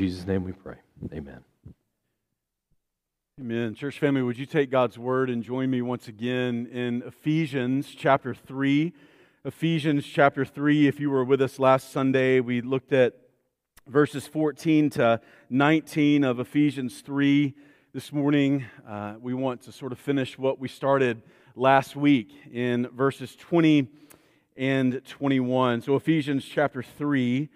Jesus' name we pray. Amen. Amen. Church family, would you take God's word and join me once again in Ephesians chapter 3? Ephesians chapter 3. If you were with us last Sunday, we looked at verses 14 to 19 of Ephesians 3. This morning, uh, we want to sort of finish what we started last week in verses 20 and 21. So, Ephesians chapter 3,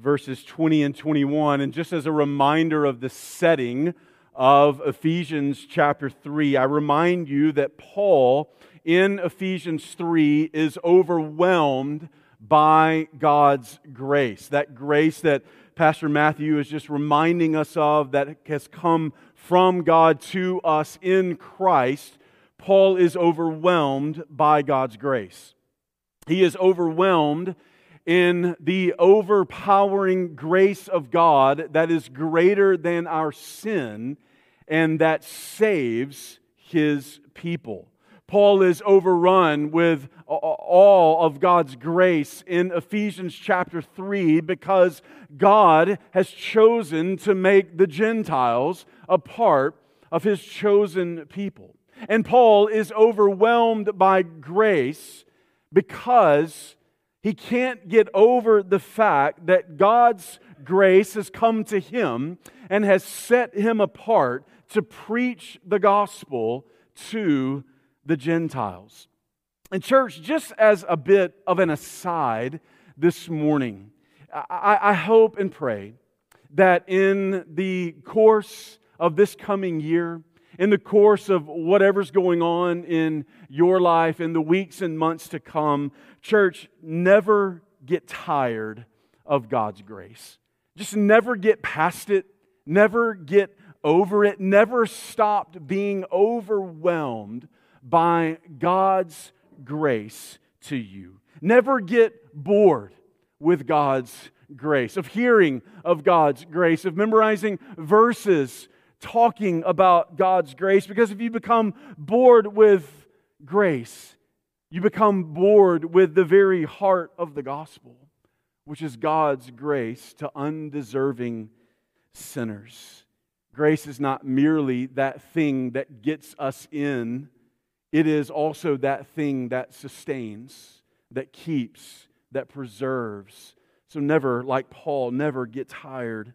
verses 20 and 21. And just as a reminder of the setting of Ephesians chapter 3, I remind you that Paul in Ephesians 3 is overwhelmed by God's grace. That grace that Pastor Matthew is just reminding us of that has come from God to us in Christ. Paul is overwhelmed by God's grace. He is overwhelmed in the overpowering grace of God that is greater than our sin and that saves his people. Paul is overrun with all of God's grace in Ephesians chapter 3 because God has chosen to make the Gentiles a part of his chosen people. And Paul is overwhelmed by grace because he can't get over the fact that God's grace has come to him and has set him apart to preach the gospel to the Gentiles. And, church, just as a bit of an aside this morning, I, I, hope and pray that in the course of this coming year, in the course of whatever's going on in your life in the weeks and months to come, church, never get tired of God's grace. Just never get past it, never get over it, never stop being overwhelmed by God's grace to you. Never get bored with God's grace, of hearing of God's grace, of memorizing verses talking about God's grace. Because if you become bored with grace, you become bored with the very heart of the gospel, which is God's grace to undeserving sinners. Grace is not merely that thing that gets us in it is also that thing that sustains, that keeps, that preserves. So never, like Paul, never get tired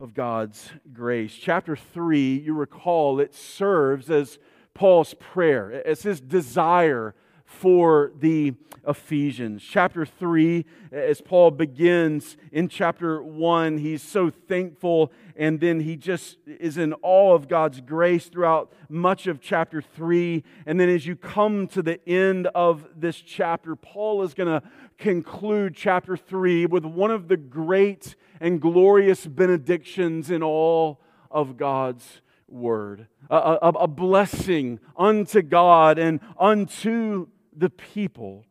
of God's grace. Chapter 3, you recall, it serves as Paul's prayer, as his desire for the Ephesians. Chapter 3, as Paul begins in chapter 1, he's so thankful and then he just is in awe of God's grace throughout much of chapter 3. And then as you come to the end of this chapter, Paul is going to conclude chapter 3 with one of the great and glorious benedictions in all of God's word. A, a, a blessing unto God and unto the people.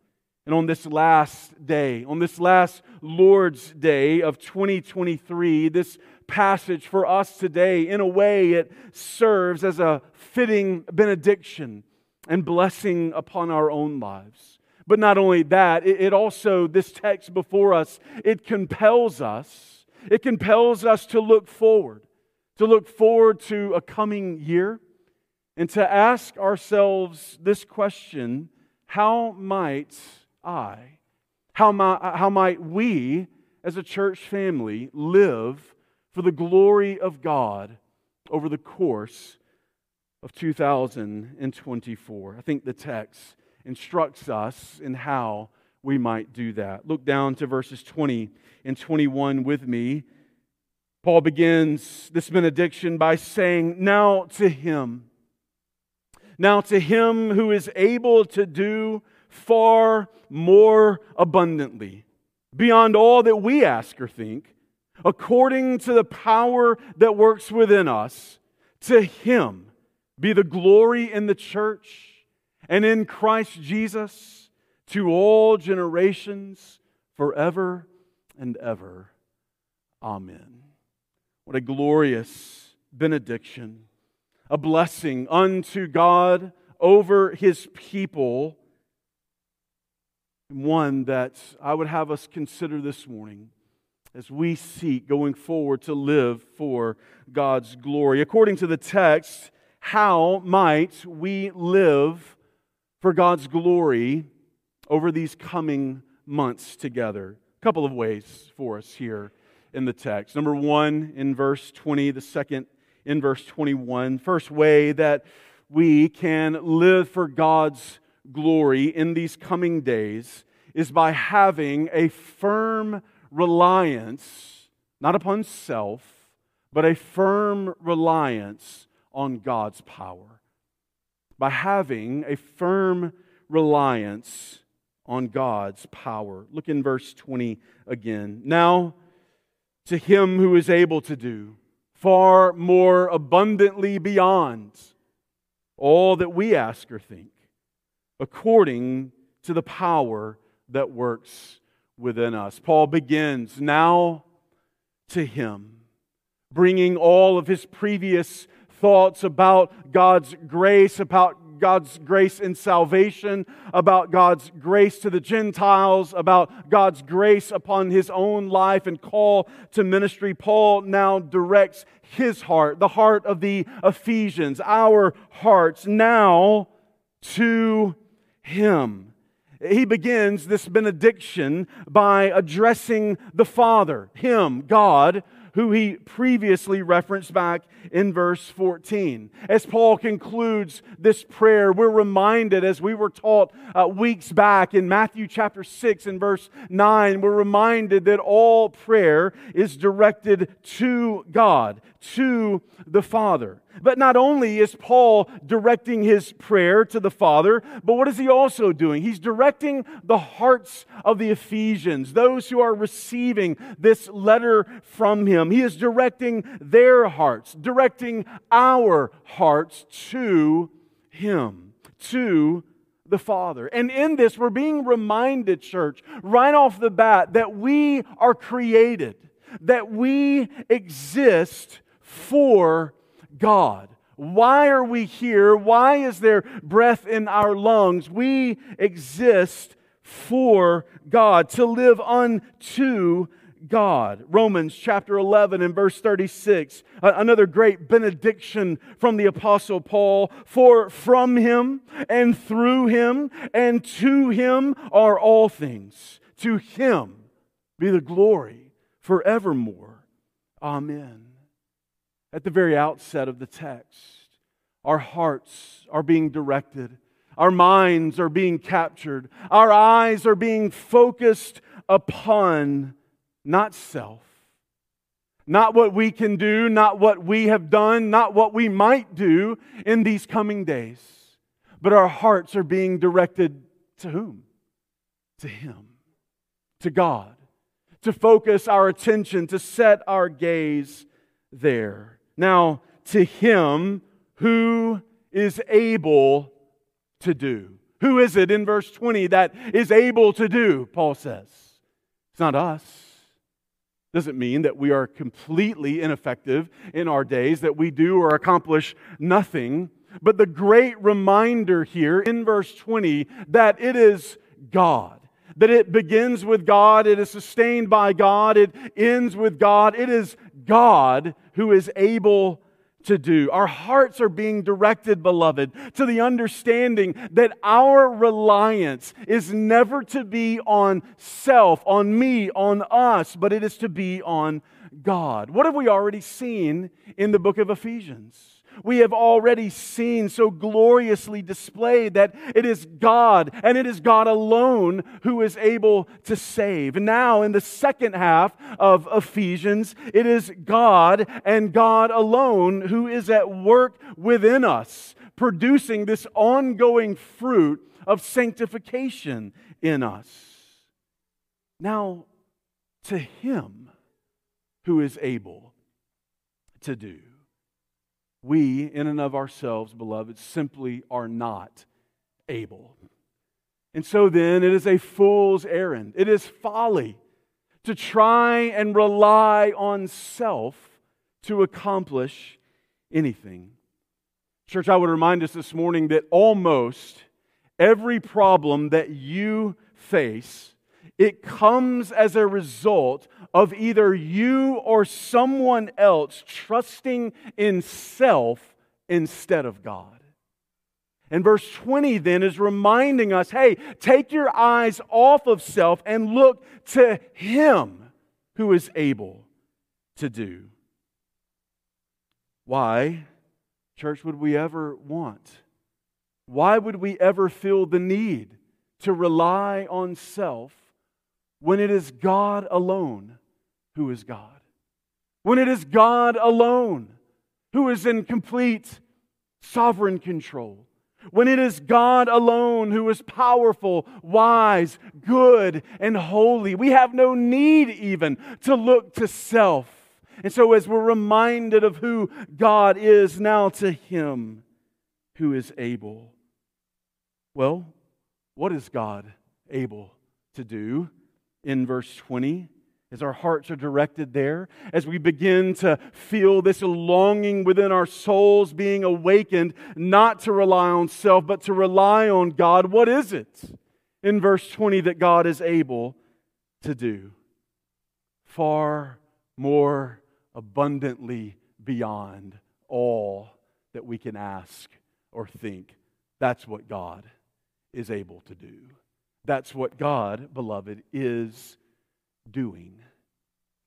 And on this last day, on this last Lord's Day of 2023, this passage for us today, in a way, it serves as a fitting benediction and blessing upon our own lives. But not only that, it also, this text before us, it compels us, it compels us to look forward, to look forward to a coming year, and to ask ourselves this question how might I, how might, how might we as a church family live for the glory of God over the course of 2024? I think the text instructs us in how we might do that. Look down to verses 20 and 21 with me. Paul begins this benediction by saying, Now to him now, to him who is able to do far more abundantly, beyond all that we ask or think, according to the power that works within us, to him be the glory in the church and in Christ Jesus to all generations forever and ever. Amen. What a glorious benediction a blessing unto God over his people. One that I would have us consider this morning as we seek going forward to live for God's glory. According to the text, how might we live for God's glory over these coming months together? A couple of ways for us here in the text. Number one, in verse 20, the second in verse 21. First way that we can live for God's glory in these coming days is by having a firm reliance, not upon self, but a firm reliance on God's power. By having a firm reliance on God's power. Look in verse 20 again. Now, to him who is able to do far more abundantly beyond all that we ask or think, according to the power that works within us. Paul begins now to him, bringing all of his previous thoughts about God's grace, about God's grace in salvation, about God's grace to the Gentiles, about God's grace upon his own life and call to ministry. Paul now directs his heart, the heart of the Ephesians, our hearts, now to him. He begins this benediction by addressing the Father, Him, God, who he previously referenced back in verse 14. As Paul concludes this prayer, we're reminded, as we were taught uh, weeks back in Matthew chapter 6 and verse 9, we're reminded that all prayer is directed to God, to the Father. But not only is Paul directing his prayer to the Father, but what is he also doing? He's directing the hearts of the Ephesians, those who are receiving this letter from him. He is directing their hearts, directing our hearts to him, to the Father. And in this, we're being reminded, church, right off the bat, that we are created, that we exist for God. Why are we here? Why is there breath in our lungs? We exist for God, to live unto God. Romans chapter 11 and verse 36, another great benediction from the Apostle Paul. For from him and through him and to him are all things. To him be the glory forevermore. Amen at the very outset of the text. Our hearts are being directed, our minds are being captured, our eyes are being focused upon not self, not what we can do, not what we have done, not what we might do in these coming days, but our hearts are being directed to whom? To Him, to God, to focus our attention, to set our gaze there. Now, to him who is able to do. Who is it in verse 20 that is able to do? Paul says. It's not us. Doesn't mean that we are completely ineffective in our days, that we do or accomplish nothing. But the great reminder here in verse 20 that it is God that it begins with God, it is sustained by God, it ends with God. It is God who is able to do. Our hearts are being directed, beloved, to the understanding that our reliance is never to be on self, on me, on us, but it is to be on God. What have we already seen in the book of Ephesians? We have already seen so gloriously displayed that it is God and it is God alone who is able to save. Now, in the second half of Ephesians, it is God and God alone who is at work within us, producing this ongoing fruit of sanctification in us. Now, to Him who is able to do. We, in and of ourselves, beloved, simply are not able. And so then, it is a fool's errand. It is folly to try and rely on self to accomplish anything. Church, I would remind us this morning that almost every problem that you face It comes as a result of either you or someone else trusting in self instead of God. And verse 20 then is reminding us hey, take your eyes off of self and look to Him who is able to do. Why, church, would we ever want? Why would we ever feel the need to rely on self when it is God alone who is God? When it is God alone who is in complete sovereign control? when it is God alone who is powerful, wise, good, and holy. We have no need even to look to self. And so, as we're reminded of who God is, now to Him who is able. Well, what is God able to do in verse 20? as our hearts are directed there, as we begin to feel this longing within our souls being awakened, not to rely on self, but to rely on God, what is it in verse 20 that God is able to do? Far more abundantly beyond all that we can ask or think. That's what God is able to do. That's what God, beloved, is doing.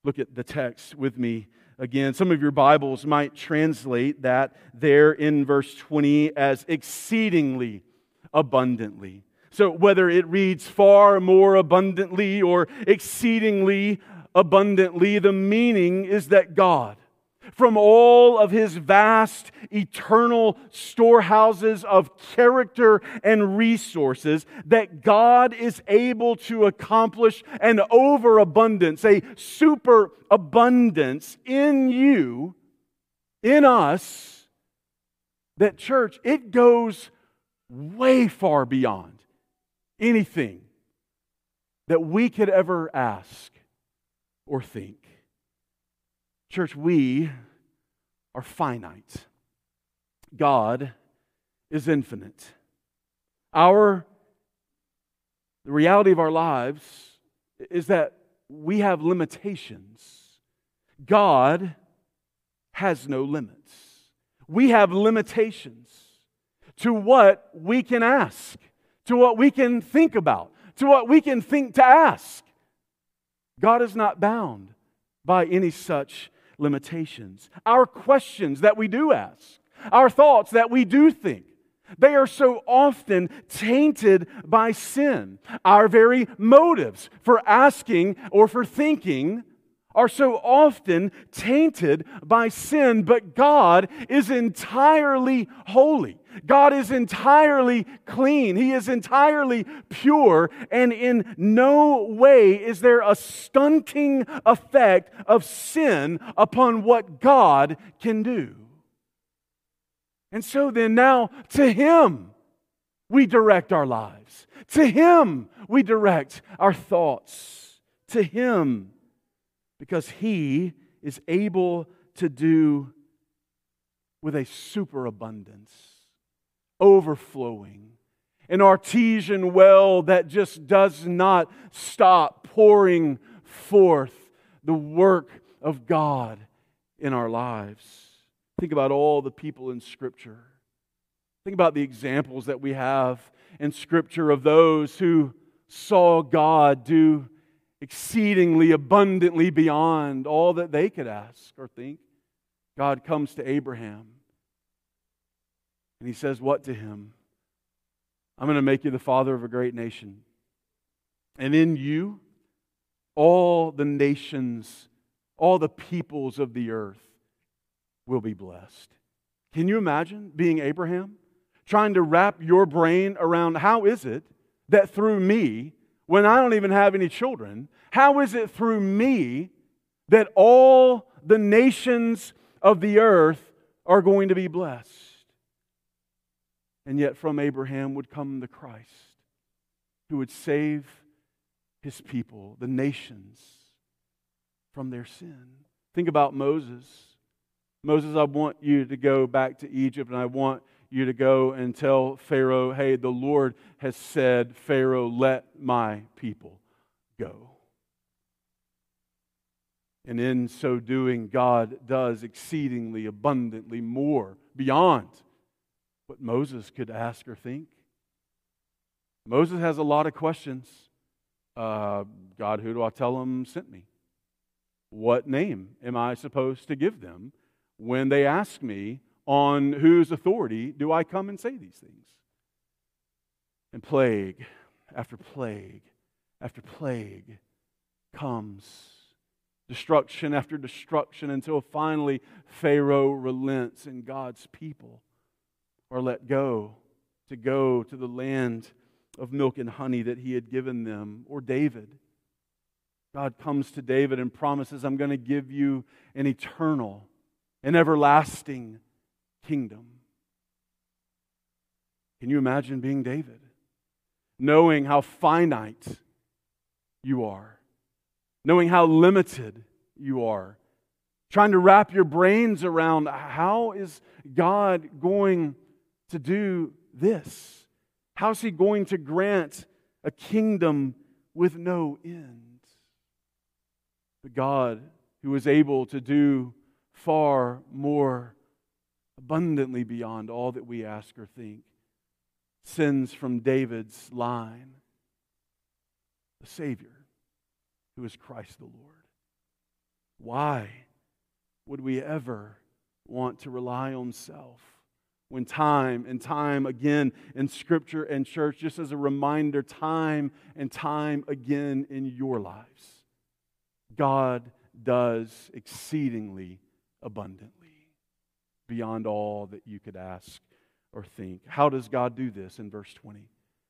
Look at the text with me again. Some of your Bibles might translate that there in verse 20 as exceedingly abundantly. So whether it reads far more abundantly or exceedingly abundantly, the meaning is that God from all of his vast, eternal storehouses of character and resources, that God is able to accomplish an overabundance, a superabundance in you, in us, that church, it goes way far beyond anything that we could ever ask or think. Church, we are finite. God is infinite. Our the reality of our lives is that we have limitations. God has no limits. We have limitations to what we can ask, to what we can think about, to what we can think to ask. God is not bound by any such limitations. Our questions that we do ask, our thoughts that we do think, they are so often tainted by sin. Our very motives for asking or for thinking are so often tainted by sin, but God is entirely holy. God is entirely clean. He is entirely pure, and in no way is there a stunting effect of sin upon what God can do. And so then, now to Him we direct our lives, to Him we direct our thoughts, to Him because He is able to do with a superabundance, overflowing, an artesian well that just does not stop pouring forth the work of God in our lives. Think about all the people in Scripture. Think about the examples that we have in Scripture of those who saw God do exceedingly abundantly beyond all that they could ask or think. God comes to Abraham and he says, What to him? I'm going to make you the father of a great nation. And in you, all the nations, all the peoples of the earth will be blessed. Can you imagine being Abraham? Trying to wrap your brain around how is it that through me, when I don't even have any children? How is it through me that all the nations of the earth are going to be blessed? And yet, from Abraham would come the Christ who would save his people, the nations, from their sin. Think about Moses. Moses, I want you to go back to Egypt and I want you to go and tell Pharaoh, hey, the Lord has said, Pharaoh, let my people go. And in so doing, God does exceedingly abundantly more beyond what Moses could ask or think. Moses has a lot of questions. Uh, God, who do I tell them sent me? What name am I supposed to give them when they ask me on whose authority do I come and say these things? And plague after plague after plague comes destruction after destruction until finally Pharaoh relents and God's people are let go to go to the land of milk and honey that he had given them, or David. God comes to David and promises, I'm going to give you an eternal, an everlasting kingdom. Can you imagine being David? Knowing how finite you are knowing how limited you are, trying to wrap your brains around how is God going to do this? How's He going to grant a kingdom with no end? The God who is able to do far more abundantly beyond all that we ask or think sends from David's line the Savior who is Christ the Lord. Why would we ever want to rely on self when time and time again in Scripture and church, just as a reminder, time and time again in your lives, God does exceedingly abundantly beyond all that you could ask or think. How does God do this in verse 20?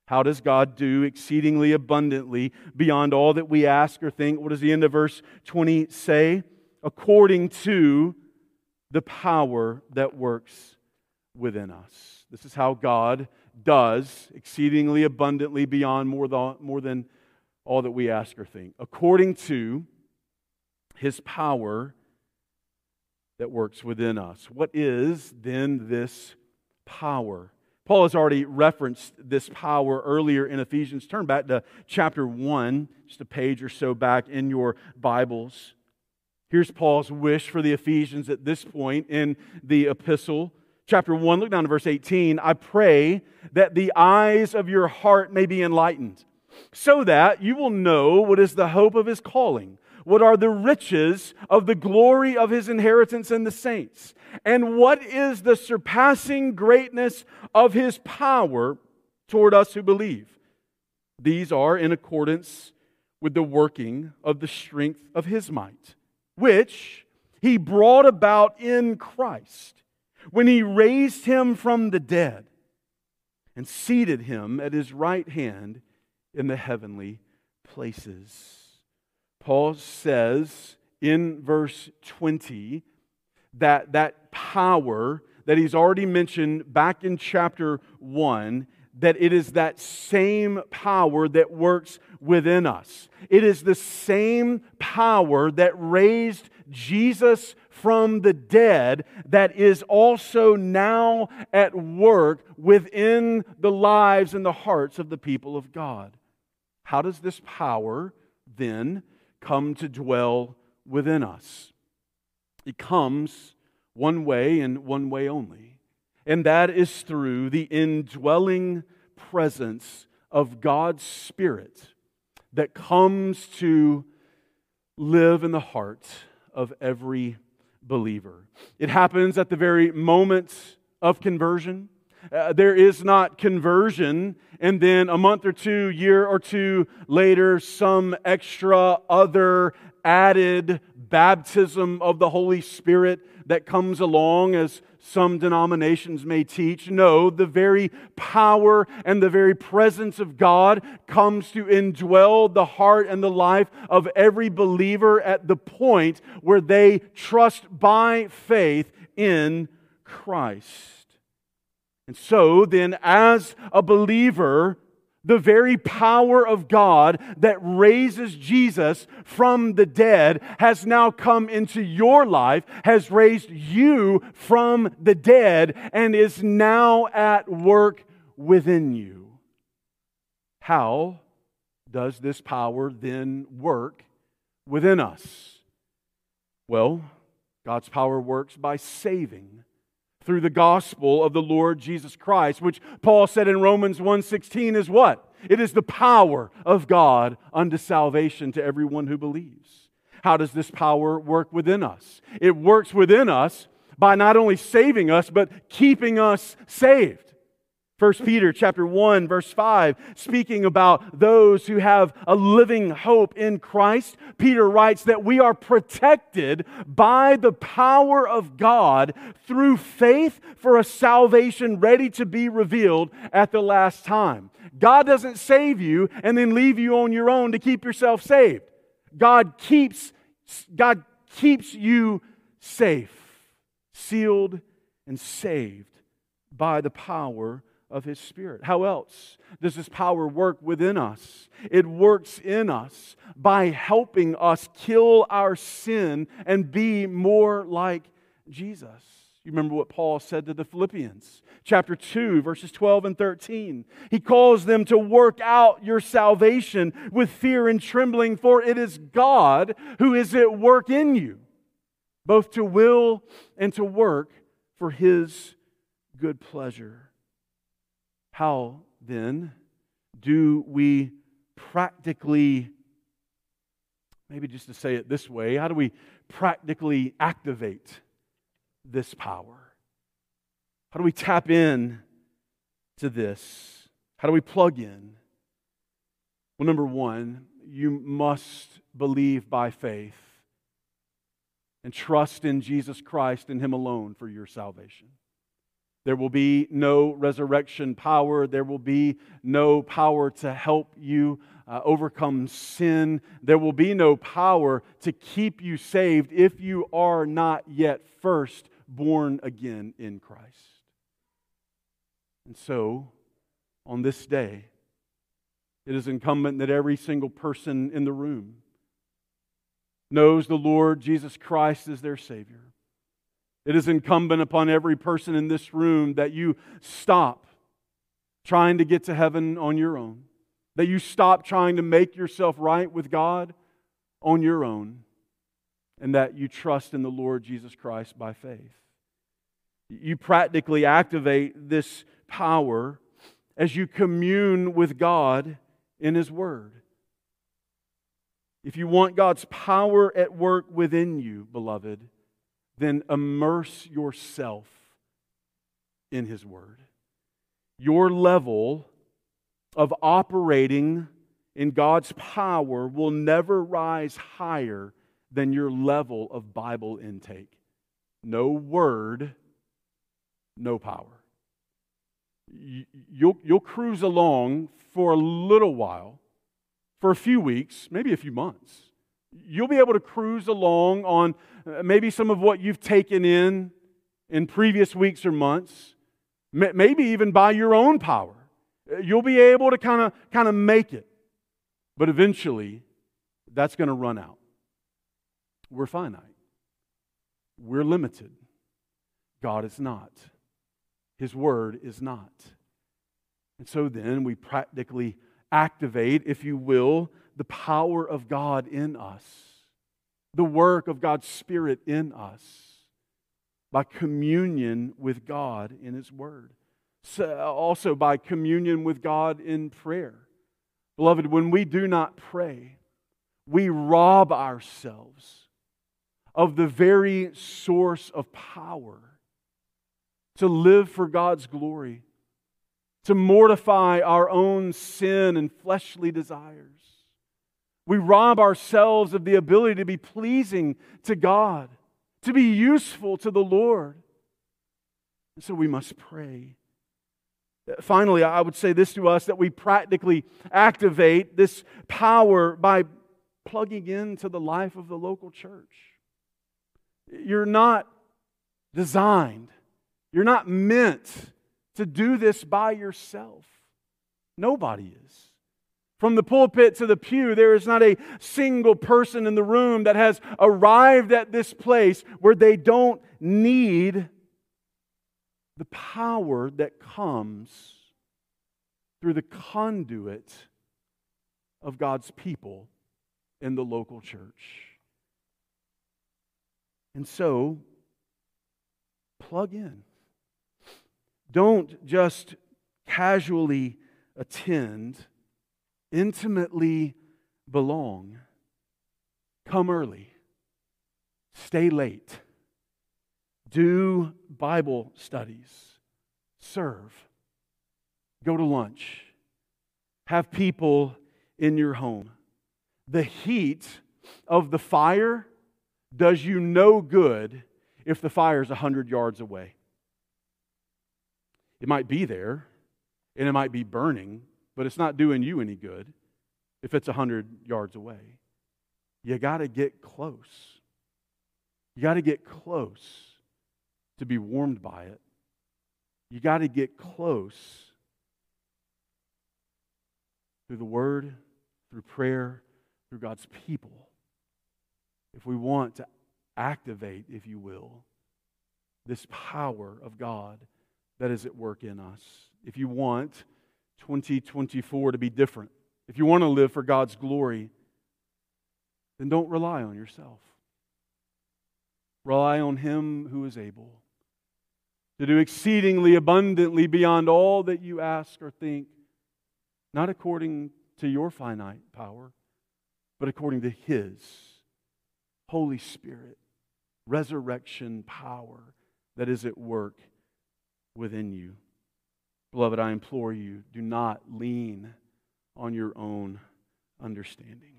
How does God do exceedingly abundantly beyond all that we ask or think? What does the end of verse 20 say? According to the power that works within us. This is how God does exceedingly abundantly beyond more than, more than all that we ask or think. According to his power that works within us. What is then this power? Paul has already referenced this power earlier in Ephesians. Turn back to chapter 1, just a page or so back in your Bibles. Here's Paul's wish for the Ephesians at this point in the epistle. Chapter 1, look down to verse 18. I pray that the eyes of your heart may be enlightened, so that you will know what is the hope of his calling what are the riches of the glory of his inheritance in the saints? And what is the surpassing greatness of his power toward us who believe? These are in accordance with the working of the strength of his might, which he brought about in Christ when he raised him from the dead and seated him at his right hand in the heavenly places Paul says in verse 20 that that power that he's already mentioned back in chapter 1 that it is that same power that works within us. It is the same power that raised Jesus from the dead that is also now at work within the lives and the hearts of the people of God. How does this power then come to dwell within us. It comes one way and one way only, and that is through the indwelling presence of God's Spirit that comes to live in the heart of every believer. It happens at the very moment of conversion. Uh, there is not conversion, and then a month or two, year or two later, some extra other added baptism of the Holy Spirit that comes along, as some denominations may teach. No, the very power and the very presence of God comes to indwell the heart and the life of every believer at the point where they trust by faith in Christ. And so, then, as a believer, the very power of God that raises Jesus from the dead has now come into your life, has raised you from the dead, and is now at work within you. How does this power then work within us? Well, God's power works by saving through the gospel of the Lord Jesus Christ, which Paul said in Romans 1:16 is what? It is the power of God unto salvation to everyone who believes. How does this power work within us? It works within us by not only saving us but keeping us saved. 1 Peter chapter 1 verse 5 speaking about those who have a living hope in Christ Peter writes that we are protected by the power of God through faith for a salvation ready to be revealed at the last time. God doesn't save you and then leave you on your own to keep yourself saved. God keeps God keeps you safe, sealed and saved by the power of His Spirit. How else does this power work within us? It works in us by helping us kill our sin and be more like Jesus. You remember what Paul said to the Philippians, chapter 2, verses 12 and 13. He calls them to work out your salvation with fear and trembling, for it is God who is at work in you, both to will and to work for his good pleasure. How then do we practically, maybe just to say it this way, how do we practically activate this power? How do we tap in to this? How do we plug in? Well, number one, you must believe by faith and trust in Jesus Christ and Him alone for your salvation. There will be no resurrection power. There will be no power to help you uh, overcome sin. There will be no power to keep you saved if you are not yet first born again in Christ. And so, on this day, it is incumbent that every single person in the room knows the Lord Jesus Christ as their Savior it is incumbent upon every person in this room that you stop trying to get to heaven on your own, that you stop trying to make yourself right with God on your own, and that you trust in the Lord Jesus Christ by faith. You practically activate this power as you commune with God in His Word. If you want God's power at work within you, beloved, then immerse yourself in His Word. Your level of operating in God's power will never rise higher than your level of Bible intake. No word, no power. You'll, you'll cruise along for a little while, for a few weeks, maybe a few months. You'll be able to cruise along on uh, maybe some of what you've taken in in previous weeks or months, maybe even by your own power. Uh, you'll be able to kind of kind of make it. But eventually, that's going to run out. We're finite. We're limited. God is not. His word is not. And so then we practically activate, if you will, the power of God in us the work of God's Spirit in us by communion with God in His Word. So also by communion with God in prayer. Beloved, when we do not pray, we rob ourselves of the very source of power to live for God's glory, to mortify our own sin and fleshly desires we rob ourselves of the ability to be pleasing to God, to be useful to the Lord. And so we must pray. Finally, I would say this to us that we practically activate this power by plugging into the life of the local church. You're not designed, you're not meant to do this by yourself. Nobody is. From the pulpit to the pew, there is not a single person in the room that has arrived at this place where they don't need the power that comes through the conduit of God's people in the local church. And so, plug in. Don't just casually attend, intimately belong. Come early, stay late, do Bible studies, serve, go to lunch, have people in your home. The heat of the fire does you no good if the fire is 100 yards away. It might be there and it might be burning, but it's not doing you any good if it's 100 yards away. You got to get close. You got to get close to be warmed by it. You got to get close through the Word, through prayer, through God's people. If we want to activate, if you will, this power of God that is at work in us. If you want 2024 to be different, if you want to live for God's glory, then don't rely on yourself. Rely on Him who is able to do exceedingly abundantly beyond all that you ask or think, not according to your finite power, but according to His Holy Spirit, resurrection power that is at work within you. Beloved, I implore you, do not lean on your own understanding.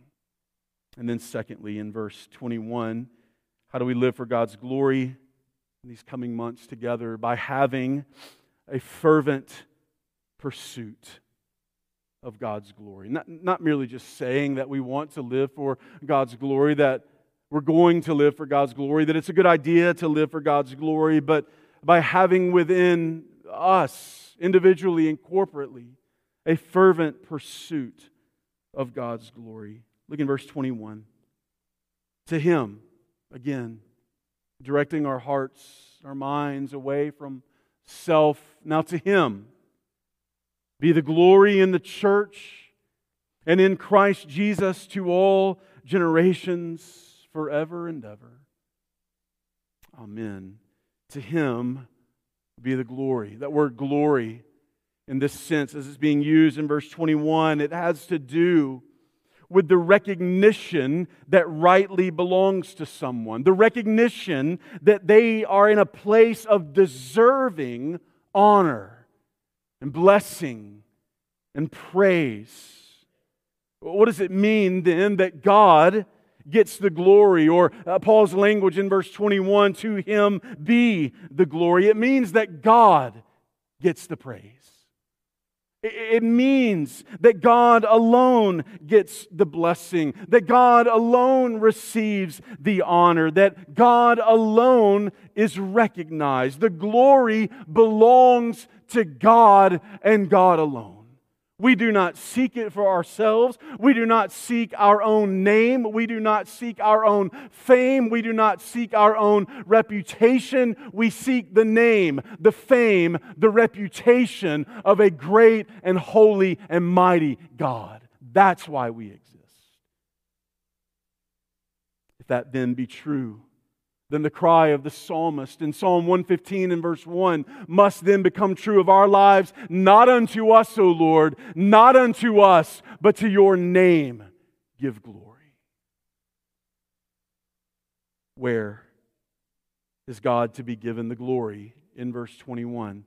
And then, secondly, in verse 21, how do we live for God's glory in these coming months together? By having a fervent pursuit of God's glory. Not, not merely just saying that we want to live for God's glory, that we're going to live for God's glory, that it's a good idea to live for God's glory, but by having within us, individually and corporately, a fervent pursuit of God's glory. Look in verse 21. To Him, again, directing our hearts, our minds away from self. Now to Him be the glory in the church and in Christ Jesus to all generations forever and ever. Amen. To him be the glory. That word glory, in this sense, as it's being used in verse 21, it has to do with the recognition that rightly belongs to someone, the recognition that they are in a place of deserving honor and blessing and praise. What does it mean then that God gets the glory, or uh, Paul's language in verse 21 to him be the glory. It means that God gets the praise. It means that God alone gets the blessing, that God alone receives the honor, that God alone is recognized. The glory belongs to God and God alone. We do not seek it for ourselves. We do not seek our own name. We do not seek our own fame. We do not seek our own reputation. We seek the name, the fame, the reputation of a great and holy and mighty God. That's why we exist. If that then be true, then the cry of the psalmist in Psalm 115 and verse 1 must then become true of our lives. Not unto us, O Lord, not unto us, but to your name give glory. Where is God to be given the glory in verse 21?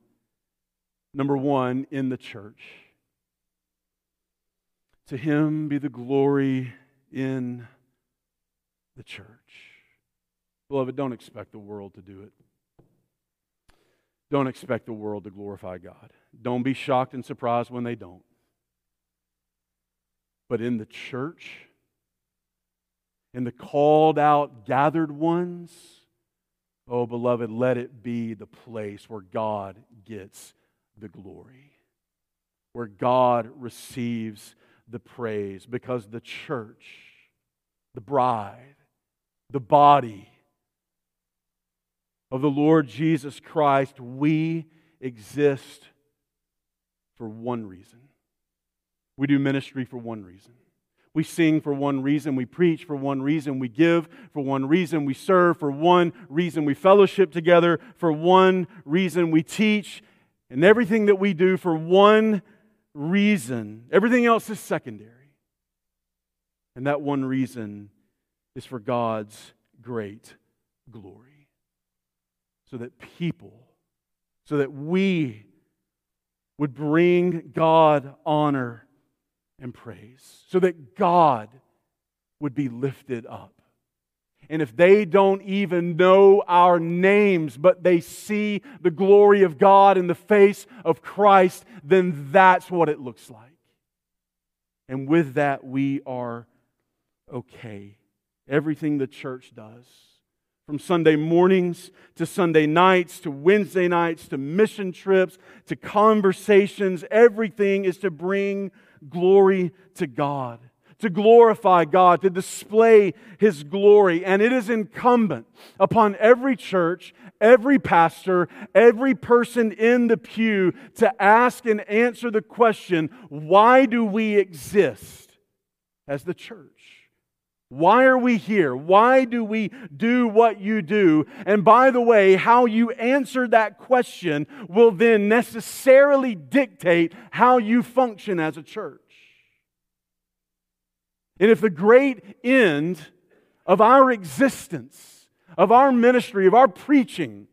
Number one, in the church. To him be the glory in the church. Beloved, don't expect the world to do it. Don't expect the world to glorify God. Don't be shocked and surprised when they don't. But in the church, in the called out, gathered ones, oh, beloved, let it be the place where God gets the glory, where God receives the praise, because the church, the bride, the body, of the Lord Jesus Christ, we exist for one reason. We do ministry for one reason. We sing for one reason, we preach for one reason, we give for one reason, we serve for one reason, we fellowship together for one reason, we teach, and everything that we do for one reason. Everything else is secondary. And that one reason is for God's great glory. So that people, so that we would bring God honor and praise, so that God would be lifted up. And if they don't even know our names, but they see the glory of God in the face of Christ, then that's what it looks like. And with that, we are okay. Everything the church does, from Sunday mornings to Sunday nights to Wednesday nights to mission trips to conversations, everything is to bring glory to God, to glorify God, to display His glory. And it is incumbent upon every church, every pastor, every person in the pew to ask and answer the question why do we exist as the church? Why are we here? Why do we do what you do? And by the way, how you answer that question will then necessarily dictate how you function as a church. And if the great end of our existence, of our ministry, of our preaching,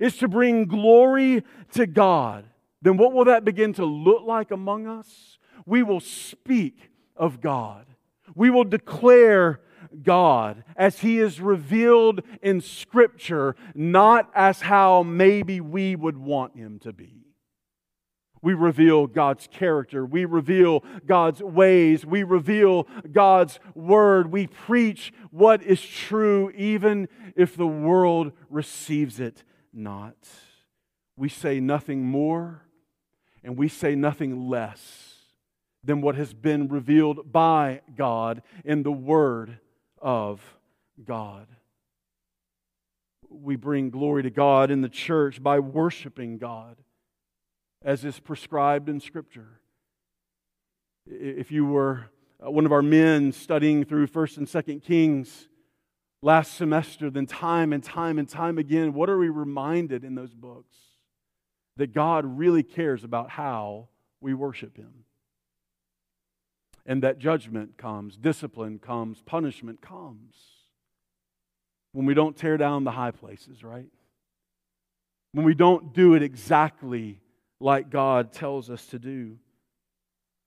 is to bring glory to God, then what will that begin to look like among us? We will speak of God. We will declare God as He is revealed in Scripture, not as how maybe we would want Him to be. We reveal God's character. We reveal God's ways. We reveal God's word. We preach what is true, even if the world receives it not. We say nothing more and we say nothing less than what has been revealed by God in the Word of God. We bring glory to God in the church by worshiping God as is prescribed in Scripture. If you were uh, one of our men studying through 1st and 2nd Kings last semester, then time and time and time again, what are we reminded in those books? That God really cares about how we worship Him. And that judgment comes, discipline comes, punishment comes when we don't tear down the high places, right? When we don't do it exactly like God tells us to do.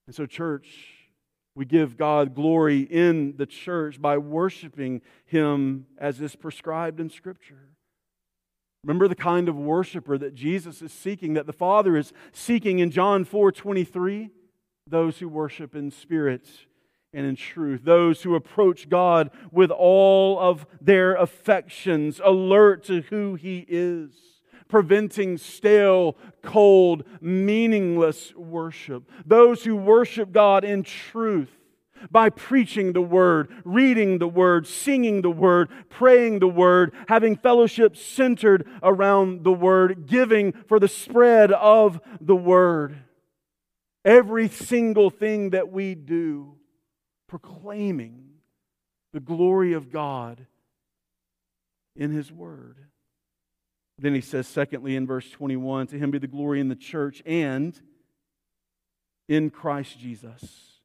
And so, church, we give God glory in the church by worshiping Him as is prescribed in Scripture. Remember the kind of worshiper that Jesus is seeking, that the Father is seeking in John 4 23? Those who worship in spirit and in truth, those who approach God with all of their affections, alert to who He is preventing stale, cold, meaningless worship. Those who worship God in truth by preaching the Word, reading the Word, singing the Word, praying the Word, having fellowship centered around the Word, giving for the spread of the Word. Every single thing that we do, proclaiming the glory of God in His Word. Then he says, secondly, in verse 21, to him be the glory in the church and in Christ Jesus.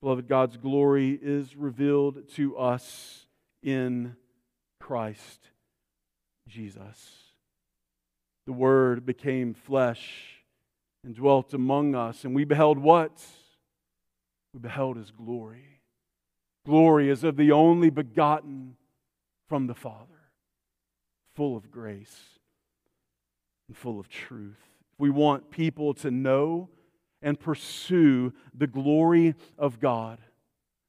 Beloved, God's glory is revealed to us in Christ Jesus. The Word became flesh and dwelt among us, and we beheld what? We beheld His glory. Glory as of the only begotten from the Father full of grace and full of truth. We want people to know and pursue the glory of God,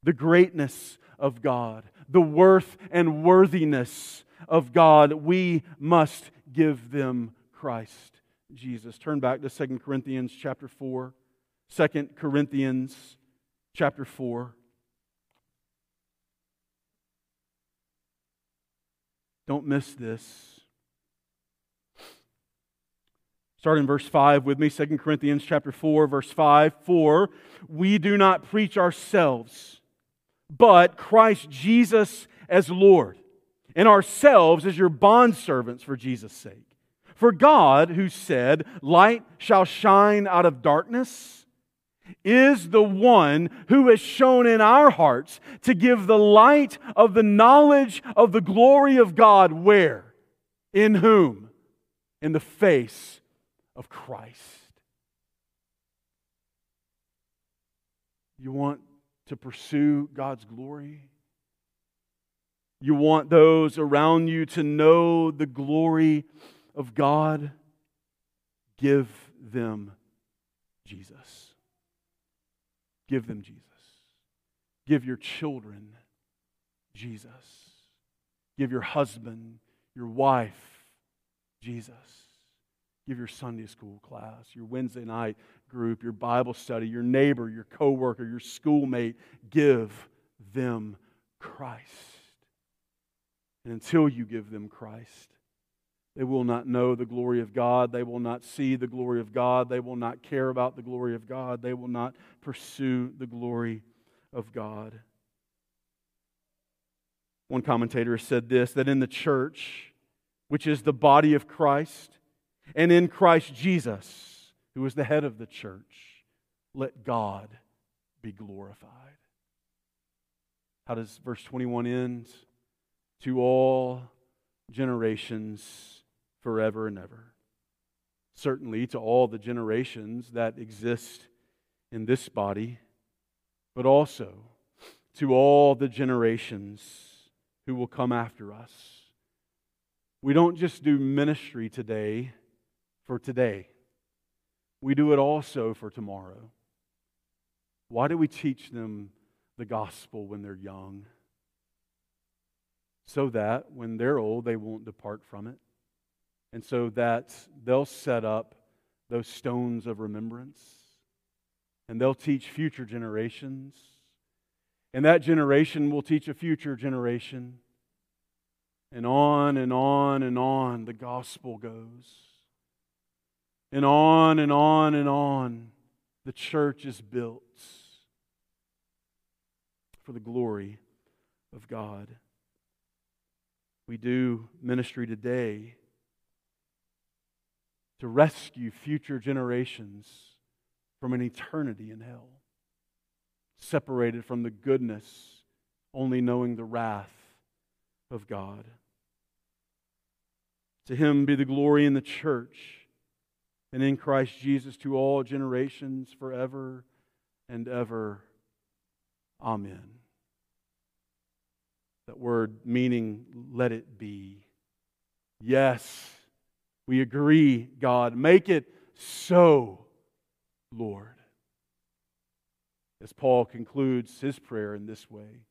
the greatness of God, the worth and worthiness of God. We must give them Christ Jesus. Turn back to 2 Corinthians chapter 4. 2 Corinthians chapter 4. Don't miss this. Start in verse 5 with me, 2 Corinthians chapter 4, verse 5. For we do not preach ourselves, but Christ Jesus as Lord, and ourselves as your bondservants for Jesus' sake. For God, who said, Light shall shine out of darkness, is the one who has shown in our hearts to give the light of the knowledge of the glory of God where? In whom? In the face of Christ. You want to pursue God's glory? You want those around you to know the glory of God? Give them Jesus. Give them Jesus. Give your children Jesus. Give your husband, your wife, Jesus. Give your Sunday school class, your Wednesday night group, your Bible study, your neighbor, your coworker, your schoolmate, give them Christ. And until you give them Christ, they will not know the glory of God. They will not see the glory of God. They will not care about the glory of God. They will not pursue the glory of God. One commentator said this that in the church, which is the body of Christ, and in Christ Jesus, who is the head of the church, let God be glorified. How does verse 21 end? To all generations forever and ever. Certainly to all the generations that exist in this body, but also to all the generations who will come after us. We don't just do ministry today for today, we do it also for tomorrow. Why do we teach them the gospel when they're young? So that when they're old, they won't depart from it and so that they'll set up those stones of remembrance and they'll teach future generations. And that generation will teach a future generation. And on and on and on the gospel goes. And on and on and on the church is built for the glory of God. We do ministry today to rescue future generations from an eternity in hell, separated from the goodness, only knowing the wrath of God. To him be the glory in the church and in Christ Jesus to all generations forever and ever. Amen. That word meaning, let it be. Yes we agree, God. Make it so, Lord. As Paul concludes his prayer in this way,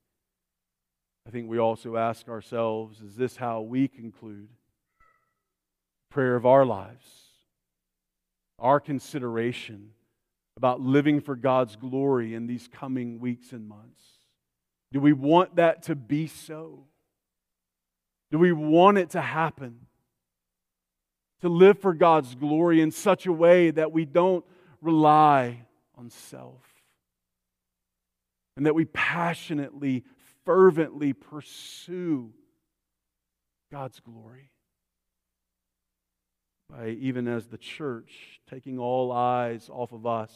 I think we also ask ourselves is this how we conclude prayer of our lives? Our consideration about living for God's glory in these coming weeks and months. Do we want that to be so? Do we want it to happen? To live for God's glory in such a way that we don't rely on self and that we passionately, fervently pursue God's glory. By even as the church taking all eyes off of us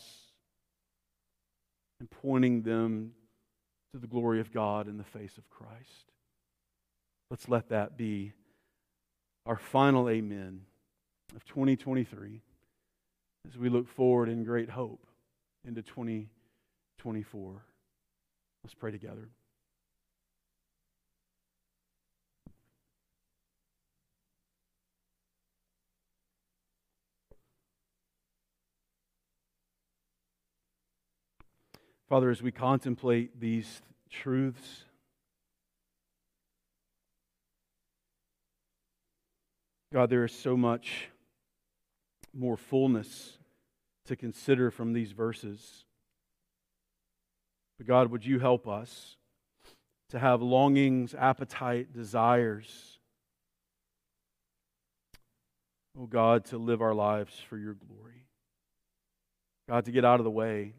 and pointing them to the glory of God in the face of Christ. Let's let that be our final amen of 2023 as we look forward in great hope into 2024. Let's pray together. Father, as we contemplate these truths, God, there is so much more fullness to consider from these verses. But God, would you help us to have longings, appetite, desires, oh God, to live our lives for your glory. God, to get out of the way.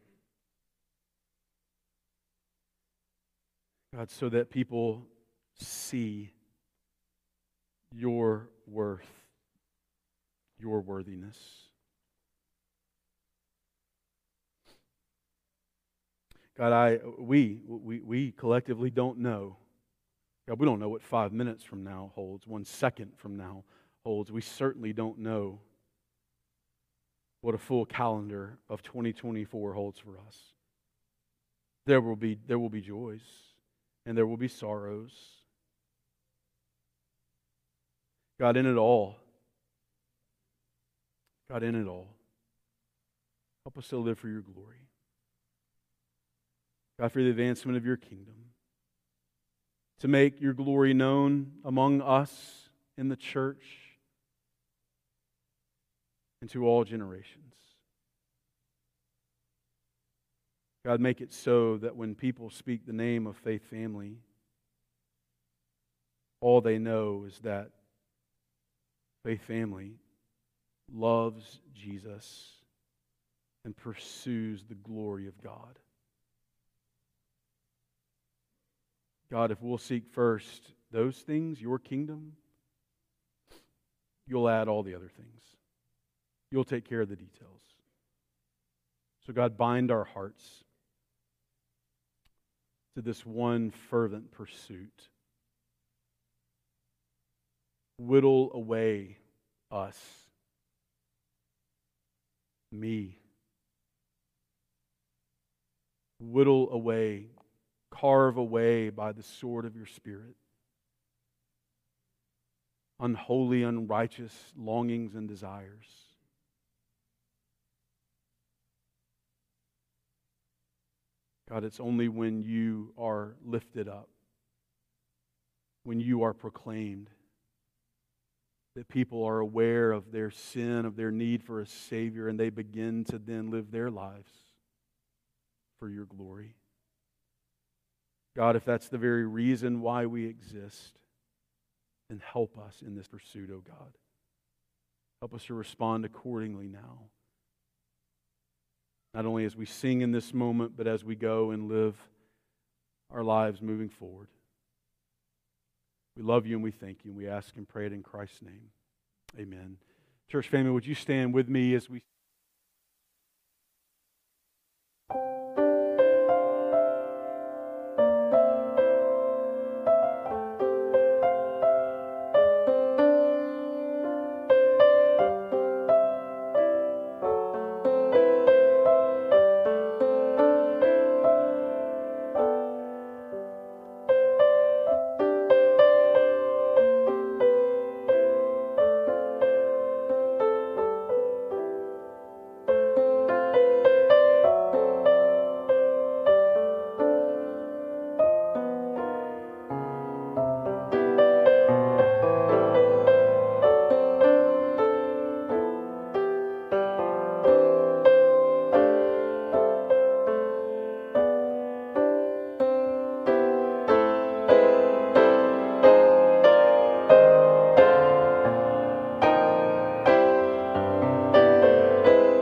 God, so that people see your worth, your worthiness. God, I we we we collectively don't know. God, we don't know what five minutes from now holds, one second from now holds. We certainly don't know what a full calendar of 2024 holds for us. There will be, there will be joys and there will be sorrows. God, in it all, God, in it all, help us to live for your glory. God, for the advancement of your kingdom, to make your glory known among us in the church and to all generations. God, make it so that when people speak the name of Faith Family, all they know is that Faith Family loves Jesus and pursues the glory of God. God, if we'll seek first those things, your kingdom, you'll add all the other things. You'll take care of the details. So, God, bind our hearts to this one fervent pursuit. Whittle away us, me. Whittle away, carve away by the sword of your Spirit unholy, unrighteous longings and desires. God, it's only when you are lifted up, when you are proclaimed, that people are aware of their sin, of their need for a Savior, and they begin to then live their lives for your glory. God, if that's the very reason why we exist, then help us in this pursuit, O oh God. Help us to respond accordingly now. Not only as we sing in this moment, but as we go and live our lives moving forward. We love you and we thank you, and we ask and pray it in Christ's name. Amen. Church family, would you stand with me as we